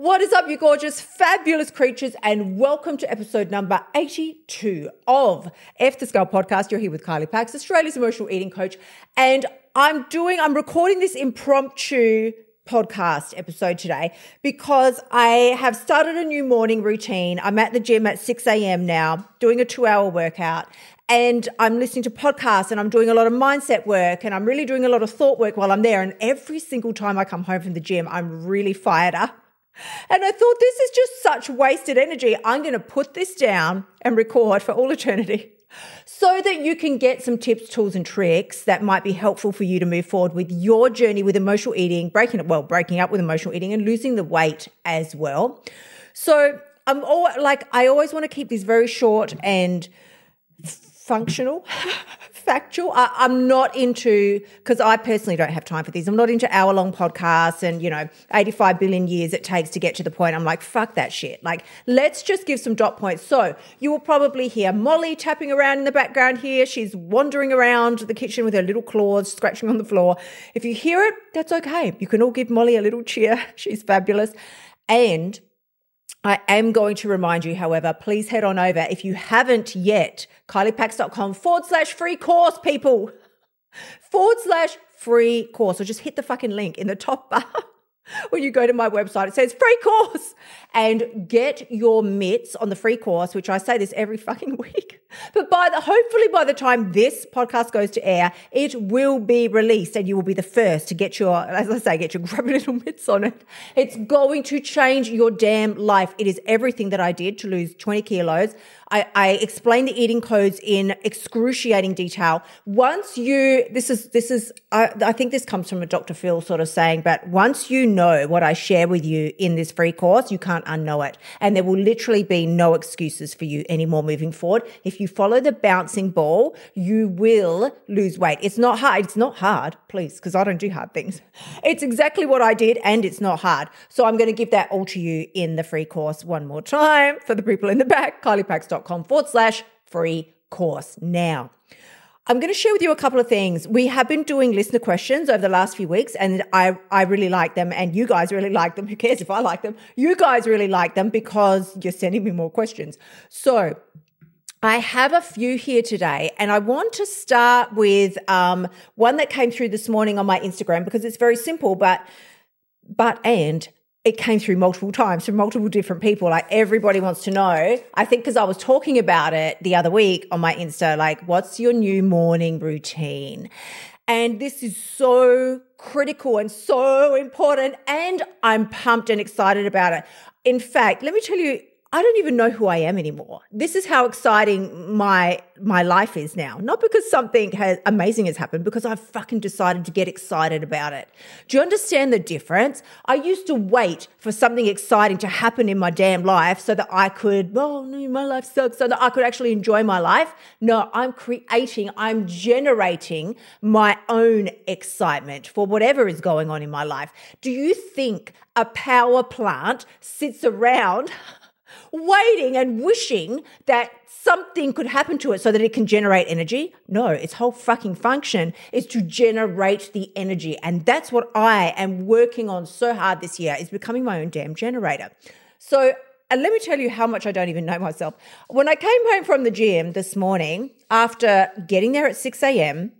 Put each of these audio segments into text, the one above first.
What is up, you gorgeous, fabulous creatures, and welcome to episode number 82 of F the Scale podcast. You're here with Kylie Pax, Australia's emotional eating coach, and I'm doing, I'm recording this impromptu podcast episode today because I have started a new morning routine. I'm at the gym at 6 a.m. now, doing a two hour workout. And I'm listening to podcasts and I'm doing a lot of mindset work and I'm really doing a lot of thought work while I'm there. And every single time I come home from the gym, I'm really fired up. And I thought, this is just such wasted energy. I'm going to put this down and record for all eternity so that you can get some tips, tools, and tricks that might be helpful for you to move forward with your journey with emotional eating, breaking it, well, breaking up with emotional eating and losing the weight as well. So I'm all like, I always want to keep these very short and functional, factual. I, am not into, because I personally don't have time for these. I'm not into hour long podcasts and, you know, 85 billion years it takes to get to the point. I'm like, fuck that shit. Like, let's just give some dot points. So you will probably hear Molly tapping around in the background here. She's wandering around the kitchen with her little claws scratching on the floor. If you hear it, that's okay. You can all give Molly a little cheer. She's fabulous. And I am going to remind you, however, please head on over if you haven't yet, kyliepax.com forward slash free course, people. Forward slash free course. Or just hit the fucking link in the top bar when you go to my website, it says free course and get your mitts on the free course, which I say this every fucking week. But by the, hopefully by the time this podcast goes to air, it will be released and you will be the first to get your, as I say, get your grubby little mitts on it. It's going to change your damn life. It is everything that I did to lose 20 kilos. I, I explain the eating codes in excruciating detail. Once you, this is, this is, I, I think this comes from a Dr. Phil sort of saying, but once you know what I share with you in this free course, you can't unknow it. And there will literally be no excuses for you anymore moving forward. If you follow the bouncing ball, you will lose weight. It's not hard. It's not hard, please, because I don't do hard things. It's exactly what I did and it's not hard. So I'm going to give that all to you in the free course one more time for the people in the back, kyliepax.com com forward slash free course. Now, I'm going to share with you a couple of things. We have been doing listener questions over the last few weeks, and I, I really like them, and you guys really like them. Who cares if I like them? You guys really like them because you're sending me more questions. So, I have a few here today, and I want to start with um, one that came through this morning on my Instagram because it's very simple, but but and it came through multiple times from multiple different people. Like everybody wants to know. I think because I was talking about it the other week on my Insta, like, what's your new morning routine? And this is so critical and so important. And I'm pumped and excited about it. In fact, let me tell you, I don't even know who I am anymore. This is how exciting my my life is now. Not because something has amazing has happened, because I've fucking decided to get excited about it. Do you understand the difference? I used to wait for something exciting to happen in my damn life so that I could, oh no, my life sucks, so that I could actually enjoy my life. No, I'm creating, I'm generating my own excitement for whatever is going on in my life. Do you think a power plant sits around waiting and wishing that something could happen to it so that it can generate energy. No, its whole fucking function is to generate the energy. And that's what I am working on so hard this year is becoming my own damn generator. So and let me tell you how much I don't even know myself. When I came home from the gym this morning, after getting there at 6 a.m.,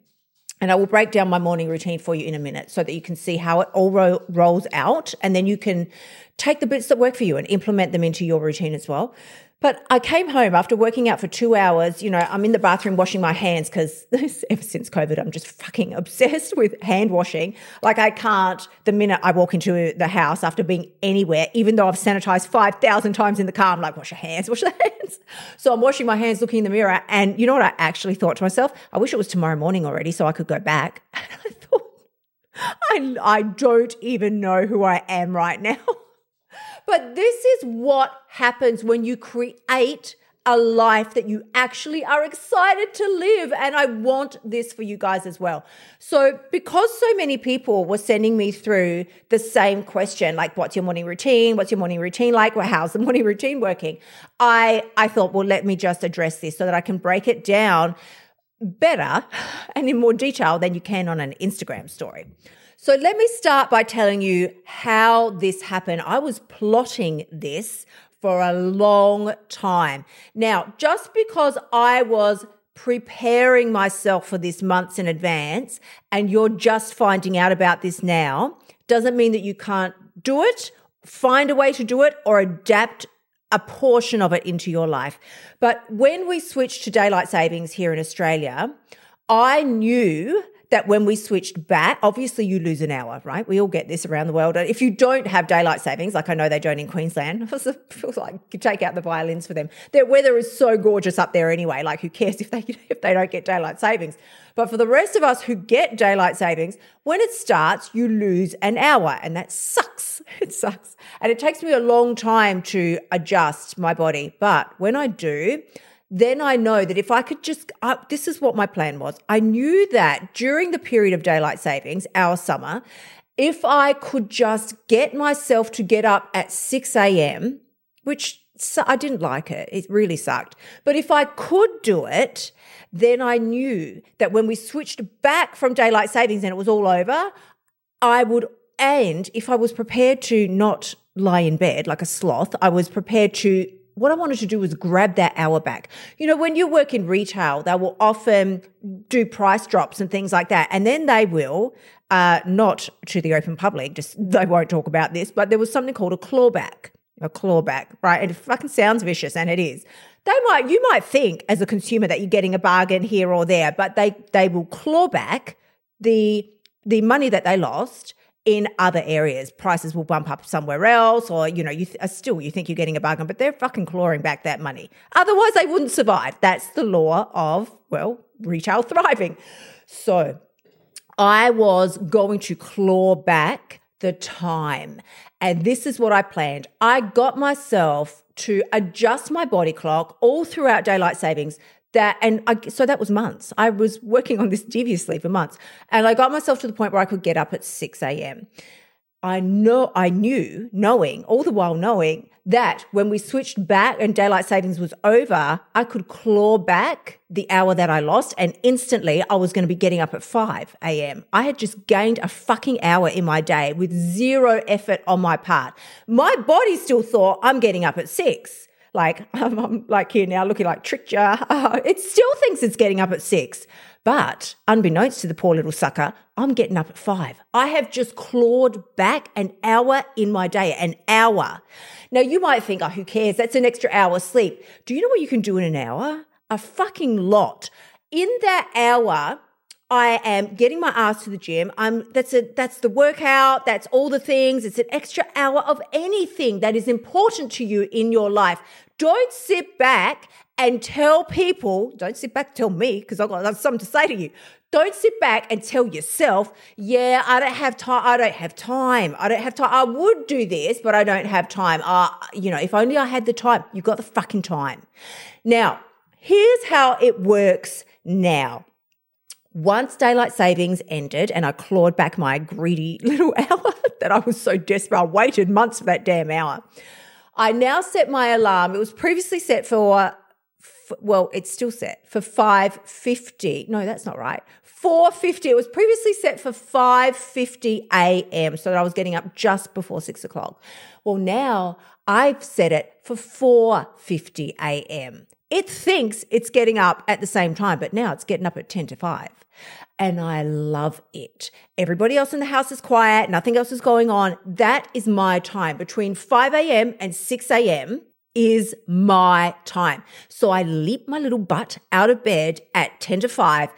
and I will break down my morning routine for you in a minute so that you can see how it all ro- rolls out. And then you can take the bits that work for you and implement them into your routine as well. But I came home after working out for two hours. You know, I'm in the bathroom washing my hands because ever since COVID, I'm just fucking obsessed with hand washing. Like, I can't, the minute I walk into the house after being anywhere, even though I've sanitized 5,000 times in the car, I'm like, wash your hands, wash your hands. So I'm washing my hands, looking in the mirror. And you know what I actually thought to myself? I wish it was tomorrow morning already so I could go back. I thought, I, I don't even know who I am right now. But this is what happens when you create a life that you actually are excited to live. And I want this for you guys as well. So, because so many people were sending me through the same question, like, what's your morning routine? What's your morning routine like? Well, how's the morning routine working? I, I thought, well, let me just address this so that I can break it down better and in more detail than you can on an Instagram story. So let me start by telling you how this happened. I was plotting this for a long time. Now, just because I was preparing myself for this months in advance and you're just finding out about this now doesn't mean that you can't do it, find a way to do it, or adapt a portion of it into your life. But when we switched to daylight savings here in Australia, I knew that when we switched back, obviously you lose an hour, right? We all get this around the world. If you don't have daylight savings, like I know they don't in Queensland, it feels like take out the violins for them. Their weather is so gorgeous up there anyway. Like who cares if they if they don't get daylight savings? But for the rest of us who get daylight savings, when it starts, you lose an hour, and that sucks. It sucks, and it takes me a long time to adjust my body. But when I do, then I know that if I could just, this is what my plan was. I knew that during the period of daylight savings, our summer, if I could just get myself to get up at 6 a.m., which I didn't like it, it really sucked. But if I could do it, then I knew that when we switched back from daylight savings and it was all over, I would, and if I was prepared to not lie in bed like a sloth, I was prepared to what I wanted to do was grab that hour back. You know, when you work in retail, they will often do price drops and things like that. And then they will, uh, not to the open public, just they won't talk about this, but there was something called a clawback. A clawback, right? And it fucking sounds vicious, and it is. They might, you might think as a consumer that you're getting a bargain here or there, but they they will claw back the the money that they lost in other areas. Prices will bump up somewhere else, or you know, you th- uh, still you think you're getting a bargain, but they're fucking clawing back that money. Otherwise, they wouldn't survive. That's the law of well, retail thriving. So, I was going to claw back the time, and this is what I planned. I got myself to adjust my body clock all throughout daylight savings that and I, so that was months. I was working on this deviously for months. And i got myself to the point where i could get up at 6 a.m i know i knew knowing all the while knowing that when we switched back and daylight savings was over i could claw back the hour that i lost and instantly i was going to be getting up at 5 a.m i had just gained a fucking hour in my day with zero effort on my part. My body still thought i'm getting up at 6 like I'm, I'm like here now looking like trick jar. It still thinks it's getting up at six. But unbeknownst to the poor little sucker, I'm getting up at five. I have just clawed back an hour in my day, an hour. Now you might think, oh, who cares? That's an extra hour sleep. Do you know what you can do in an hour? A fucking lot. In that hour, I am getting my ass to the gym. I'm that's a that's the workout, that's all the things. It's an extra hour of anything that is important to you in your life. Don't sit back and tell people, don't sit back, tell me, because I've got something to say to you. Don't sit back and tell yourself, yeah, I don't have time. I don't have time. I don't have time. I would do this, but I don't have time. Uh, you know, if only I had the time. You've got the fucking time. Now, here's how it works now. Once daylight savings ended and I clawed back my greedy little hour that I was so desperate, I waited months for that damn hour. I now set my alarm. It was previously set for, well, it's still set for 5.50. No, that's not right. 4.50. It was previously set for 5.50 a.m. so that I was getting up just before six o'clock. Well, now I've set it for 4.50 a.m. It thinks it's getting up at the same time, but now it's getting up at 10 to 5. And I love it. Everybody else in the house is quiet, nothing else is going on. That is my time. Between 5 a.m. and 6 a.m. is my time. So I leap my little butt out of bed at 10 to 5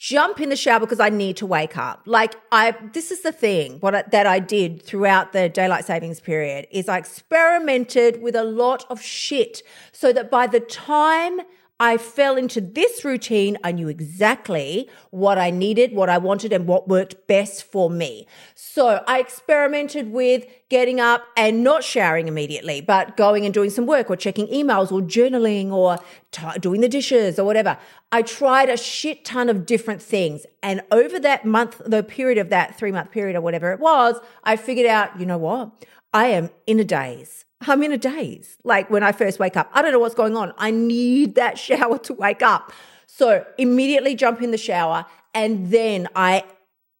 jump in the shower because I need to wake up. Like I, this is the thing what I, that I did throughout the daylight savings period is I experimented with a lot of shit so that by the time I fell into this routine. I knew exactly what I needed, what I wanted, and what worked best for me. So I experimented with getting up and not showering immediately, but going and doing some work or checking emails or journaling or t- doing the dishes or whatever. I tried a shit ton of different things. And over that month, the period of that three month period or whatever it was, I figured out, you know what? I am in a daze. I'm in a daze. Like when I first wake up, I don't know what's going on. I need that shower to wake up. So immediately jump in the shower and then I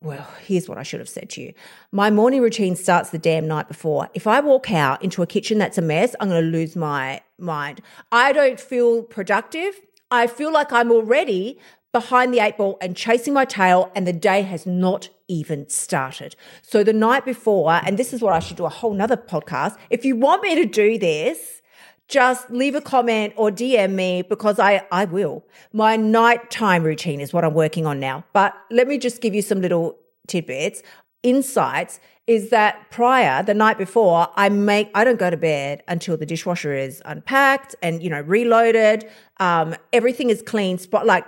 well, here's what I should have said to you. My morning routine starts the damn night before. If I walk out into a kitchen that's a mess, I'm going to lose my mind. I don't feel productive. I feel like I'm already behind the eight ball and chasing my tail, and the day has not even started. So the night before, and this is what I should do a whole nother podcast. If you want me to do this, just leave a comment or DM me because I, I will. My nighttime routine is what I'm working on now. But let me just give you some little tidbits, insights is that prior, the night before, I make, I don't go to bed until the dishwasher is unpacked and, you know, reloaded. Um, everything is clean, spot, like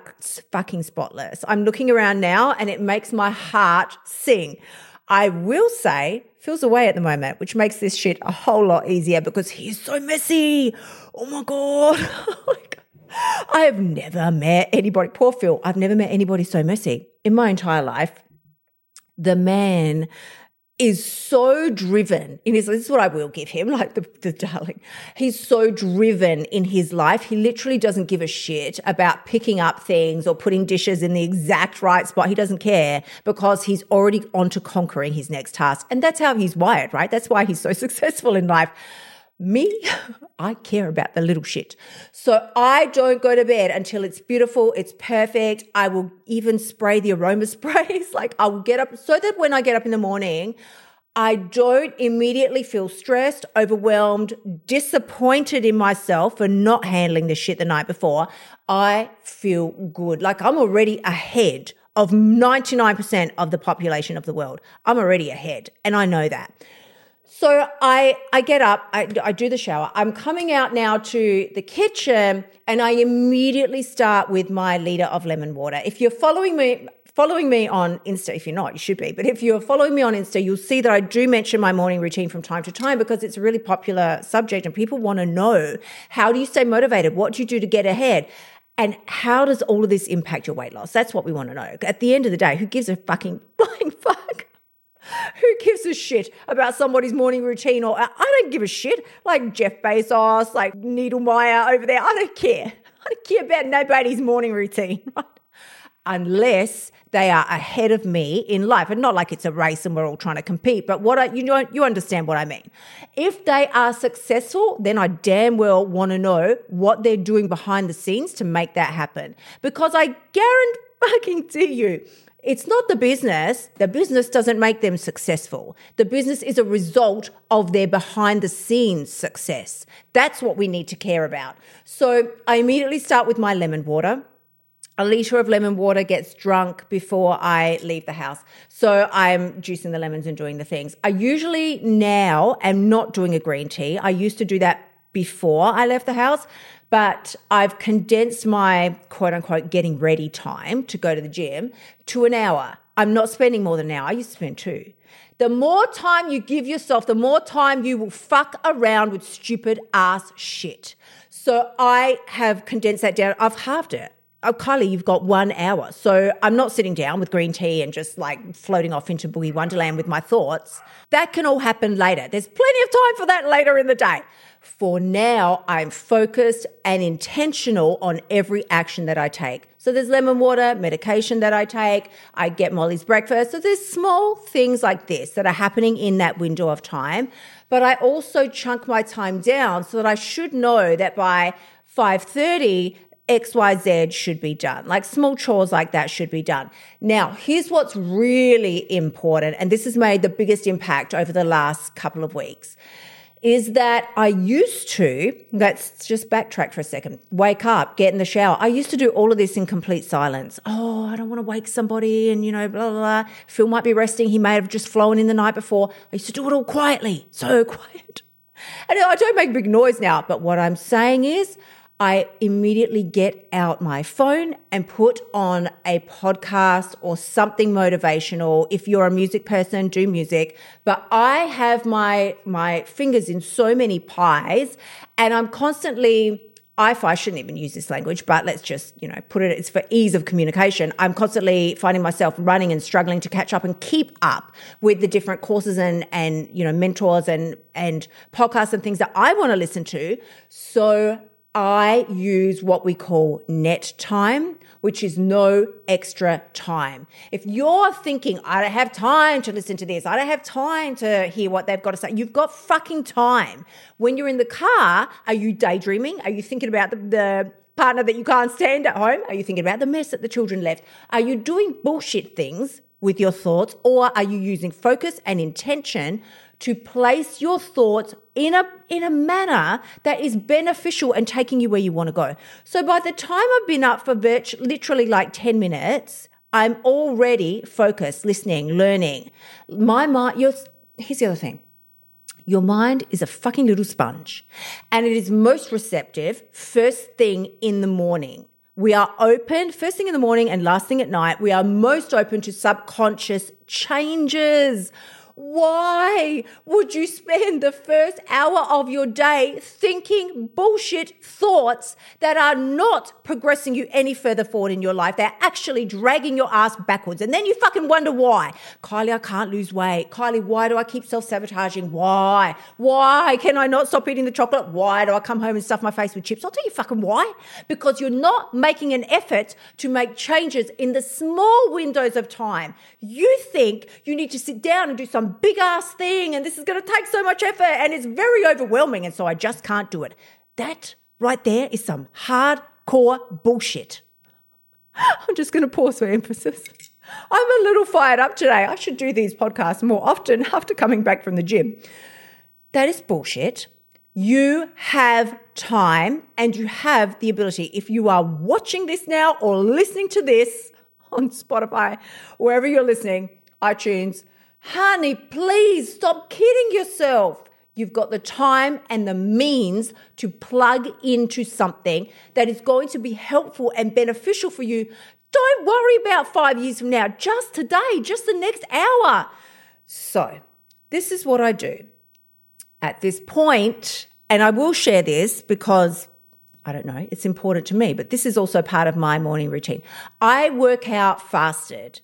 fucking spotless. I'm looking around now and it makes my heart sing. I will say, Phil's away at the moment, which makes this shit a whole lot easier because he's so messy. Oh my God. I have never met anybody, poor Phil, I've never met anybody so messy in my entire life. The man is so driven in his this is what I will give him, like the, the darling. He's so driven in his life. He literally doesn't give a shit about picking up things or putting dishes in the exact right spot. He doesn't care because he's already on to conquering his next task. And that's how he's wired, right? That's why he's so successful in life. Me, I care about the little shit. So I don't go to bed until it's beautiful, it's perfect. I will even spray the aroma sprays. like I will get up so that when I get up in the morning, I don't immediately feel stressed, overwhelmed, disappointed in myself for not handling the shit the night before. I feel good. Like I'm already ahead of 99% of the population of the world. I'm already ahead and I know that. So I I get up, I, I do the shower. I'm coming out now to the kitchen, and I immediately start with my liter of lemon water. If you're following me, following me on Insta, if you're not, you should be. But if you're following me on Insta, you'll see that I do mention my morning routine from time to time because it's a really popular subject, and people want to know how do you stay motivated? What do you do to get ahead? And how does all of this impact your weight loss? That's what we want to know. At the end of the day, who gives a fucking flying fuck? Who gives a shit about somebody's morning routine? Or I don't give a shit. Like Jeff Bezos, like Needlemeyer over there. I don't care. I don't care about nobody's morning routine, right? Unless they are ahead of me in life, and not like it's a race and we're all trying to compete. But what I, you know, you understand what I mean. If they are successful, then I damn well want to know what they're doing behind the scenes to make that happen. Because I guarantee you, it's not the business. The business doesn't make them successful. The business is a result of their behind the scenes success. That's what we need to care about. So I immediately start with my lemon water. A liter of lemon water gets drunk before I leave the house. So I'm juicing the lemons and doing the things. I usually now am not doing a green tea. I used to do that before I left the house but I've condensed my quote unquote getting ready time to go to the gym to an hour. I'm not spending more than an hour. I used to spend two. The more time you give yourself, the more time you will fuck around with stupid ass shit. So I have condensed that down. I've halved it. Oh, Kylie, you've got one hour. So I'm not sitting down with green tea and just like floating off into boogie wonderland with my thoughts. That can all happen later. There's plenty of time for that later in the day. For now, I'm focused and intentional on every action that I take. So there's lemon water, medication that I take, I get Molly's breakfast. So there's small things like this that are happening in that window of time. But I also chunk my time down so that I should know that by 5:30 XYZ should be done. Like small chores like that should be done. Now, here's what's really important, and this has made the biggest impact over the last couple of weeks is that I used to, let's just backtrack for a second, wake up, get in the shower. I used to do all of this in complete silence. Oh, I don't want to wake somebody and, you know, blah, blah, blah. Phil might be resting. He may have just flown in the night before. I used to do it all quietly, so quiet. And I don't make big noise now, but what I'm saying is I immediately get out my phone and put on a podcast or something motivational. If you're a music person, do music. But I have my my fingers in so many pies and I'm constantly I, I shouldn't even use this language, but let's just, you know, put it, it's for ease of communication. I'm constantly finding myself running and struggling to catch up and keep up with the different courses and, and, you know, mentors and, and podcasts and things that I want to listen to. So I use what we call net time, which is no extra time. If you're thinking, I don't have time to listen to this, I don't have time to hear what they've got to say, you've got fucking time. When you're in the car, are you daydreaming? Are you thinking about the, the partner that you can't stand at home? Are you thinking about the mess that the children left? Are you doing bullshit things with your thoughts or are you using focus and intention to place your thoughts in a in a manner that is beneficial and taking you where you want to go. So by the time I've been up for virtually literally like 10 minutes, I'm already focused, listening, learning. My mind, you're, here's the other thing. Your mind is a fucking little sponge and it is most receptive first thing in the morning. We are open first thing in the morning and last thing at night. We are most open to subconscious changes. Why would you spend the first hour of your day thinking bullshit thoughts that are not progressing you any further forward in your life? They're actually dragging your ass backwards. And then you fucking wonder why. Kylie, I can't lose weight. Kylie, why do I keep self sabotaging? Why? Why can I not stop eating the chocolate? Why do I come home and stuff my face with chips? I'll tell you fucking why. Because you're not making an effort to make changes in the small windows of time. You think you need to sit down and do some some big ass thing and this is going to take so much effort and it's very overwhelming and so I just can't do it. That right there is some hardcore bullshit. I'm just going to pause for emphasis. I'm a little fired up today. I should do these podcasts more often after coming back from the gym. That is bullshit. You have time and you have the ability. If you are watching this now or listening to this on Spotify, wherever you're listening, iTunes, Honey, please stop kidding yourself. You've got the time and the means to plug into something that is going to be helpful and beneficial for you. Don't worry about five years from now, just today, just the next hour. So, this is what I do. At this point, and I will share this because I don't know, it's important to me, but this is also part of my morning routine. I work out fasted.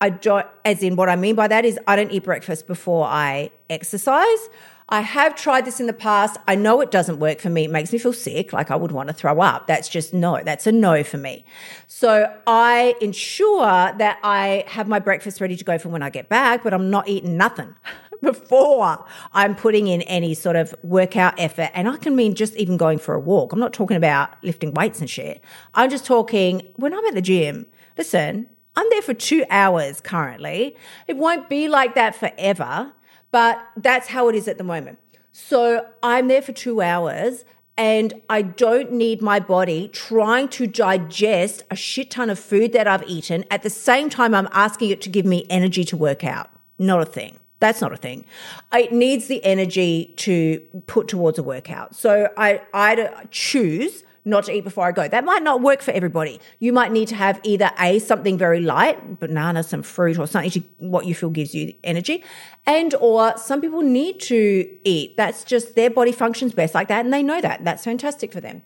I don't, as in what I mean by that is I don't eat breakfast before I exercise. I have tried this in the past. I know it doesn't work for me. It makes me feel sick, like I would want to throw up. That's just no, that's a no for me. So I ensure that I have my breakfast ready to go for when I get back, but I'm not eating nothing before I'm putting in any sort of workout effort. And I can mean just even going for a walk. I'm not talking about lifting weights and shit. I'm just talking when I'm at the gym. Listen, I'm there for two hours currently. It won't be like that forever, but that's how it is at the moment. So I'm there for two hours and I don't need my body trying to digest a shit ton of food that I've eaten at the same time I'm asking it to give me energy to work out. Not a thing. That's not a thing. It needs the energy to put towards a workout. So I, I choose not to eat before I go. That might not work for everybody. You might need to have either a something very light, banana, some fruit, or something to, what you feel gives you energy, and or some people need to eat. That's just their body functions best like that, and they know that. That's fantastic for them.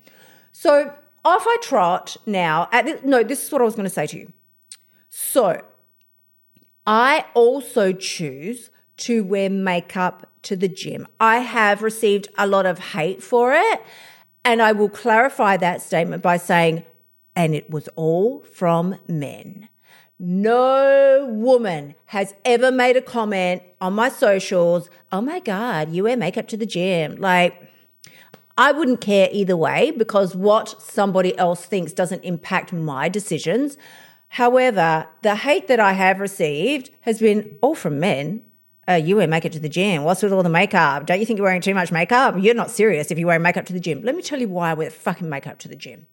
So off I trot now. At this, no, this is what I was going to say to you. So I also choose to wear makeup to the gym. I have received a lot of hate for it. And I will clarify that statement by saying, and it was all from men. No woman has ever made a comment on my socials, oh my God, you wear makeup to the gym. Like, I wouldn't care either way because what somebody else thinks doesn't impact my decisions. However, the hate that I have received has been all from men uh, you wear makeup to the gym. What's with all the makeup? Don't you think you're wearing too much makeup? You're not serious if you're wearing makeup to the gym. Let me tell you why I wear fucking makeup to the gym.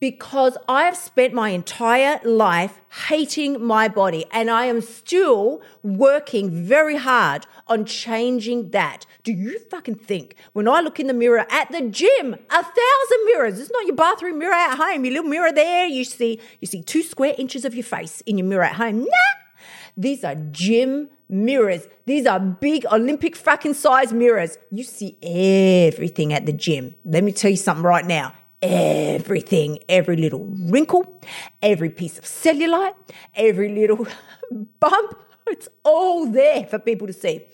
Because I have spent my entire life hating my body and I am still working very hard on changing that. Do you fucking think when I look in the mirror at the gym, a thousand mirrors, it's not your bathroom mirror at home, your little mirror there, you see, you see two square inches of your face in your mirror at home. Nah, these are gym mirrors. These are big Olympic fucking size mirrors. You see everything at the gym. Let me tell you something right now. Everything, every little wrinkle, every piece of cellulite, every little bump, it's all there for people to see.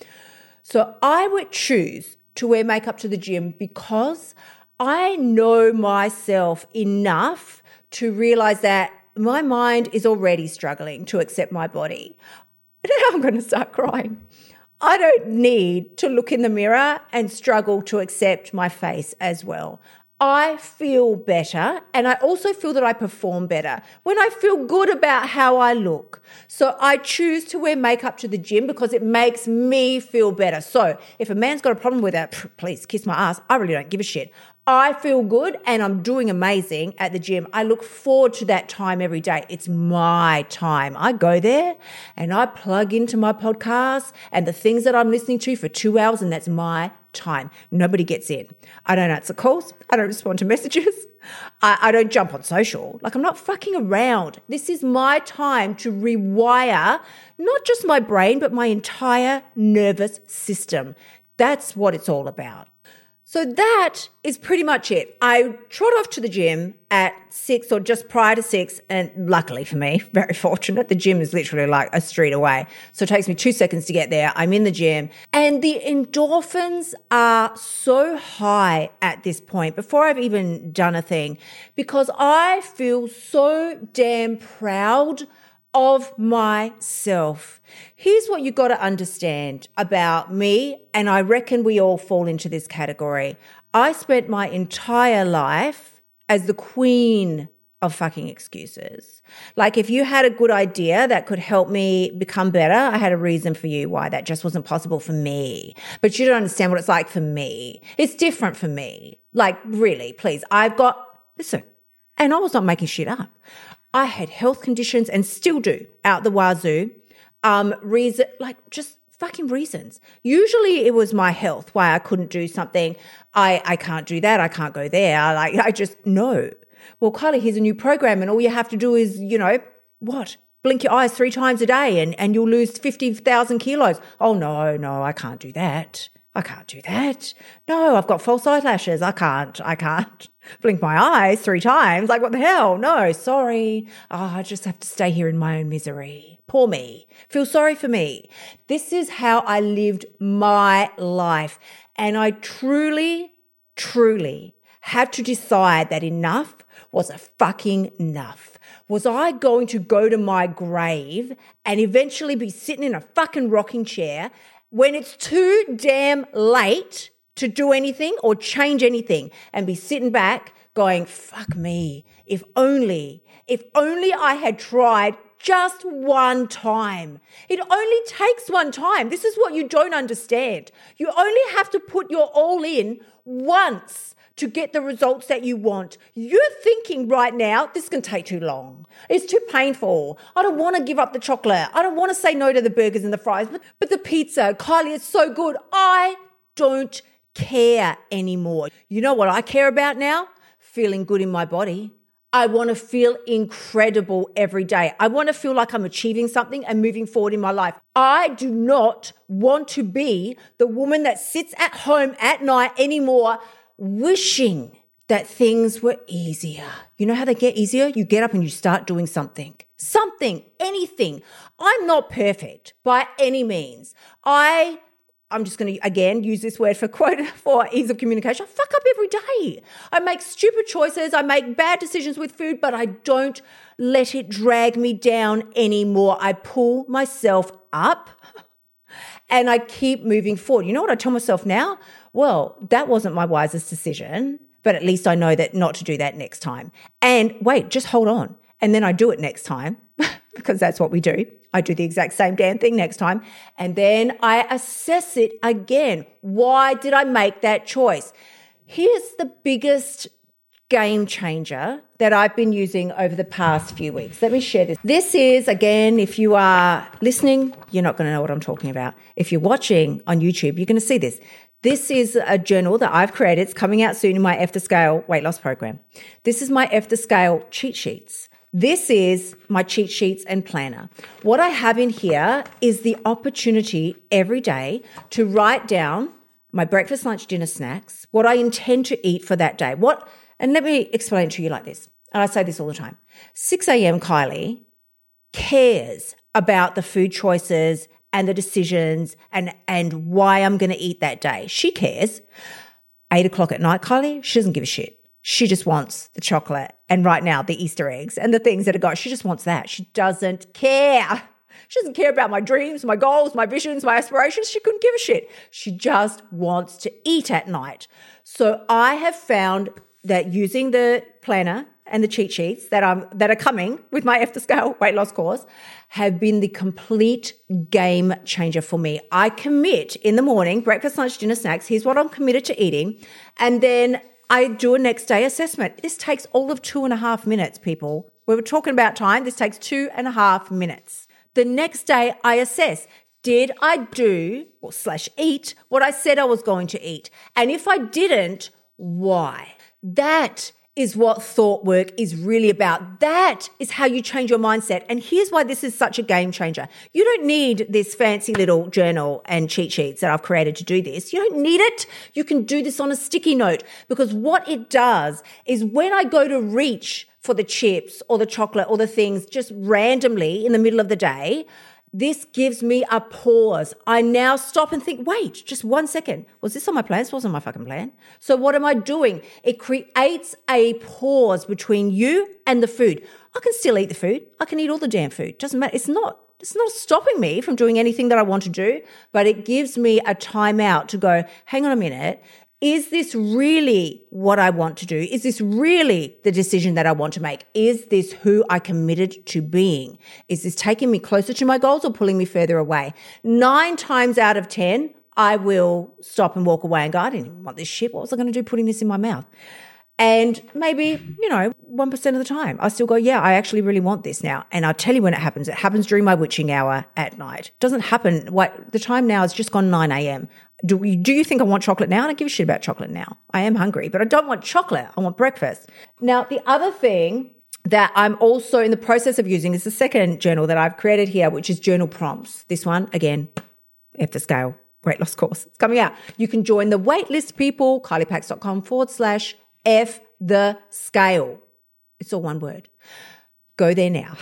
So I would choose to wear makeup to the gym because I know myself enough to realize that my mind is already struggling to accept my body. Now I'm going to start crying. I don't need to look in the mirror and struggle to accept my face as well. I feel better and I also feel that I perform better when I feel good about how I look. So I choose to wear makeup to the gym because it makes me feel better. So if a man's got a problem with that, please kiss my ass. I really don't give a shit. I feel good and I'm doing amazing at the gym. I look forward to that time every day. It's my time. I go there and I plug into my podcast and the things that I'm listening to for two hours, and that's my time. Nobody gets in. I don't answer calls. I don't respond to messages. I, I, don't jump on social. Like I'm not fucking around. This is my time to rewire not just my brain, but my entire nervous system. That's what it's all about. So that is pretty much it. I trot off to the gym at six or just prior to six. And luckily for me, very fortunate, the gym is literally like a street away. So it takes me two seconds to get there. I'm in the gym and the endorphins are so high at this point before I've even done a thing because I feel so damn proud of myself. Here's what you got to understand about me, and I reckon we all fall into this category. I spent my entire life as the queen of fucking excuses. Like if you had a good idea that could help me become better, I had a reason for you why that just wasn't possible for me. But you don't understand what it's like for me. It's different for me. Like really, please. I've got listen, and I was not making shit up. I had health conditions and still do out the wazoo. Um, reason, like just fucking reasons. Usually it was my health, why I couldn't do something. I, I can't do that. I can't go there. Like, I just, no. Well, Kylie, here's a new program and all you have to do is, you know, what? Blink your eyes three times a day and, and you'll lose 50,000 kilos. Oh, no, no, I can't do that. I can't do that. No, I've got false eyelashes. I can't. I can't blink my eyes three times. Like, what the hell? No, sorry. Oh, I just have to stay here in my own misery. Poor me. Feel sorry for me. This is how I lived my life. And I truly, truly had to decide that enough was a fucking enough. Was I going to go to my grave and eventually be sitting in a fucking rocking chair when it's too damn late to do anything or change anything and be sitting back going, fuck me, if only, if only I had tried just one time. It only takes one time. This is what you don't understand. You only have to put your all in once to get the results that you want. You're thinking right now, this can take too long. It's too painful. I don't want to give up the chocolate. I don't want to say no to the burgers and the fries, but, but the pizza, Kylie, it's so good. I don't care anymore. You know what I care about now? Feeling good in my body. I want to feel incredible every day. I want to feel like I'm achieving something and moving forward in my life. I do not want to be the woman that sits at home at night anymore wishing that things were easier. You know how they get easier? You get up and you start doing something. Something, anything. I'm not perfect by any means. I I'm just going to again use this word for quote for ease of communication. I fuck up every day. I make stupid choices. I make bad decisions with food, but I don't let it drag me down anymore. I pull myself up and I keep moving forward. You know what I tell myself now? Well, that wasn't my wisest decision, but at least I know that not to do that next time. And wait, just hold on. And then I do it next time because that's what we do. I do the exact same damn thing next time. And then I assess it again. Why did I make that choice? Here's the biggest game changer that I've been using over the past few weeks. Let me share this. This is, again, if you are listening, you're not going to know what I'm talking about. If you're watching on YouTube, you're going to see this. This is a journal that I've created. It's coming out soon in my to Scale weight loss program. This is my to Scale cheat sheets. This is my cheat sheets and planner. What I have in here is the opportunity every day to write down my breakfast, lunch, dinner, snacks, what I intend to eat for that day. What, and let me explain to you like this. And I say this all the time. 6 a.m. Kylie cares about the food choices and the decisions and, and why I'm going to eat that day. She cares. eight o'clock at night, Kylie, she doesn't give a shit. She just wants the chocolate and right now the Easter eggs and the things that are got. She just wants that. She doesn't care. She doesn't care about my dreams, my goals, my visions, my aspirations. She couldn't give a shit. She just wants to eat at night. So I have found that using the planner and the cheat sheets that I'm that are coming with my the scale weight loss course have been the complete game changer for me. I commit in the morning, breakfast, lunch, dinner, snacks. Here's what I'm committed to eating. And then I do a next day assessment. This takes all of two and a half minutes, people. We were talking about time. This takes two and a half minutes. The next day I assess. Did I do or slash eat what I said I was going to eat? And if I didn't, why? That is what thought work is really about. That is how you change your mindset. And here's why this is such a game changer. You don't need this fancy little journal and cheat sheets that I've created to do this. You don't need it. You can do this on a sticky note because what it does is when I go to reach for the chips or the chocolate or the things just randomly in the middle of the day, this gives me a pause. I now stop and think, wait, just one second. Was this on my plan? This wasn't my fucking plan. So what am I doing? It creates a pause between you and the food. I can still eat the food. I can eat all the damn food. Doesn't matter. It's not it's not stopping me from doing anything that I want to do, but it gives me a timeout to go, hang on a minute is this really what I want to do? Is this really the decision that I want to make? Is this who I committed to being? Is this taking me closer to my goals or pulling me further away? Nine times out of 10, I will stop and walk away and go, I didn't even want this shit. What was I going to do putting this in my mouth? And maybe, you know, 1% of the time, I still go, yeah, I actually really want this now. And I'll tell you when it happens. It happens during my witching hour at night. It doesn't happen. What the time now is just gone 9 a.m. Do, we, do you think I want chocolate now? I don't give a shit about chocolate now. I am hungry, but I don't want chocolate. I want breakfast. Now, the other thing that I'm also in the process of using is the second journal that I've created here, which is journal prompts. This one, again, F the scale weight loss course. It's coming out. You can join the waitlist people, kyliepax.com forward slash F the scale. It's all one word. Go there now.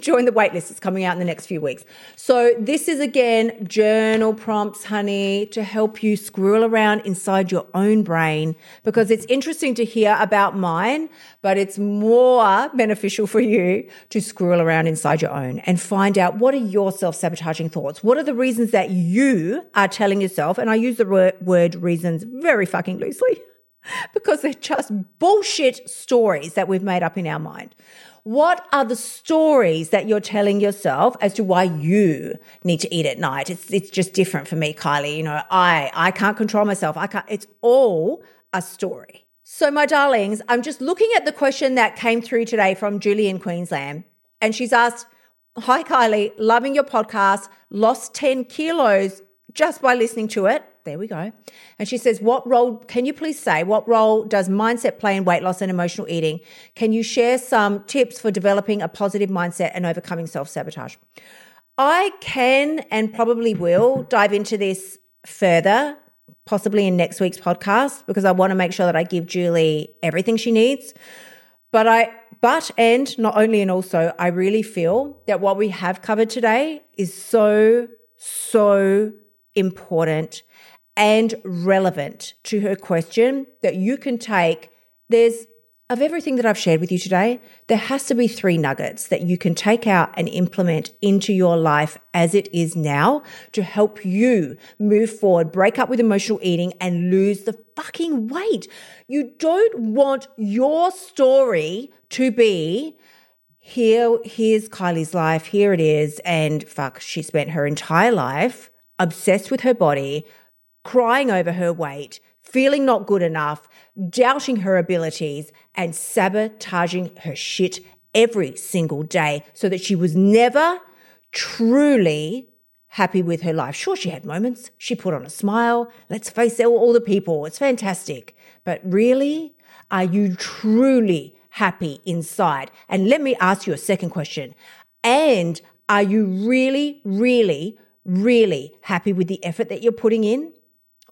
Join the waitlist. It's coming out in the next few weeks. So, this is again journal prompts, honey, to help you squirrel around inside your own brain because it's interesting to hear about mine, but it's more beneficial for you to squirrel around inside your own and find out what are your self sabotaging thoughts? What are the reasons that you are telling yourself? And I use the word reasons very fucking loosely because they're just bullshit stories that we've made up in our mind. What are the stories that you're telling yourself as to why you need to eat at night? It's, it's just different for me, Kylie. You know, I, I can't control myself. I can't, it's all a story. So, my darlings, I'm just looking at the question that came through today from Julie in Queensland. And she's asked, Hi, Kylie, loving your podcast, lost 10 kilos just by listening to it. There we go. And she says, What role, can you please say, what role does mindset play in weight loss and emotional eating? Can you share some tips for developing a positive mindset and overcoming self sabotage? I can and probably will dive into this further, possibly in next week's podcast, because I want to make sure that I give Julie everything she needs. But I, but and not only and also, I really feel that what we have covered today is so, so important and relevant to her question that you can take. There's of everything that I've shared with you today, there has to be three nuggets that you can take out and implement into your life as it is now to help you move forward, break up with emotional eating and lose the fucking weight. You don't want your story to be here, here's Kylie's life, here it is. And fuck, she spent her entire life obsessed with her body, crying over her weight, feeling not good enough, doubting her abilities, and sabotaging her shit every single day so that she was never truly happy with her life. Sure, she had moments. She put on a smile. Let's face it, all the people. It's fantastic. But really, are you truly happy inside? And let me ask you a second question. And are you really, really, really happy with the effort that you're putting in?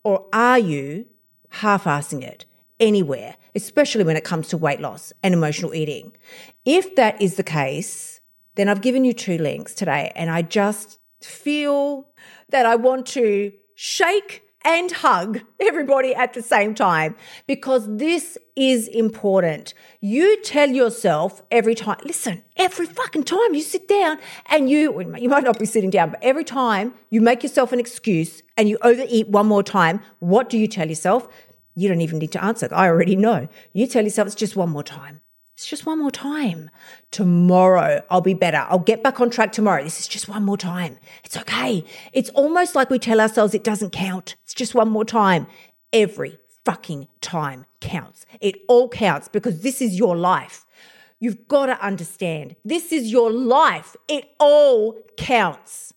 Or are you half assing it anywhere, especially when it comes to weight loss and emotional eating? If that is the case, then I've given you two links today, and I just feel that I want to shake and hug everybody at the same time because this is important. You tell yourself every time, listen, every fucking time you sit down and you, you might not be sitting down, but every time you make yourself an excuse and you overeat one more time, what do you tell yourself? You don't even need to answer. I already know. You tell yourself it's just one more time. It's just one more time. Tomorrow I'll be better. I'll get back on track tomorrow. This is just one more time. It's okay. It's almost like we tell ourselves it doesn't count. It's just one more time. Every fucking time counts. It all counts because this is your life. You've got to understand this is your life. It all counts.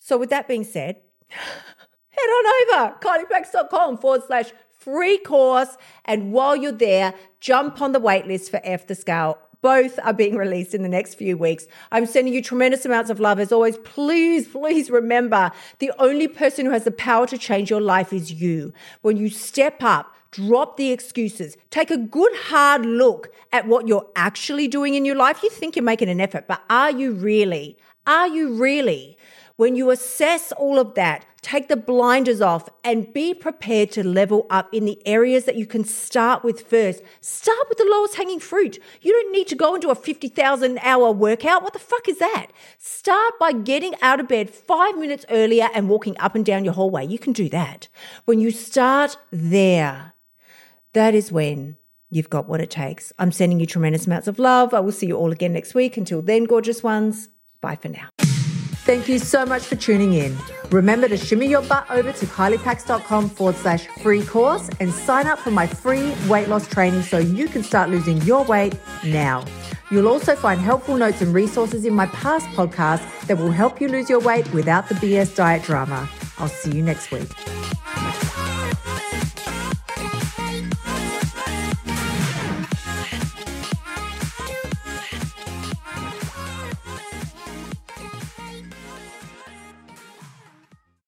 So, with that being said, head on over kyliepax.com forward slash free course. And while you're there, jump on the waitlist for F the Scale. Both are being released in the next few weeks. I'm sending you tremendous amounts of love. As always, please, please remember the only person who has the power to change your life is you. When you step up, drop the excuses, take a good hard look at what you're actually doing in your life. You think you're making an effort, but are you really? Are you really? When you assess all of that, take the blinders off and be prepared to level up in the areas that you can start with first. Start with the lowest hanging fruit. You don't need to go into a 50,000 hour workout. What the fuck is that? Start by getting out of bed five minutes earlier and walking up and down your hallway. You can do that. When you start there, that is when you've got what it takes. I'm sending you tremendous amounts of love. I will see you all again next week. Until then, gorgeous ones, bye for now. Thank you so much for tuning in. Remember to shimmy your butt over to kyliepax.com forward slash free course and sign up for my free weight loss training so you can start losing your weight now. You'll also find helpful notes and resources in my past podcasts that will help you lose your weight without the BS diet drama. I'll see you next week.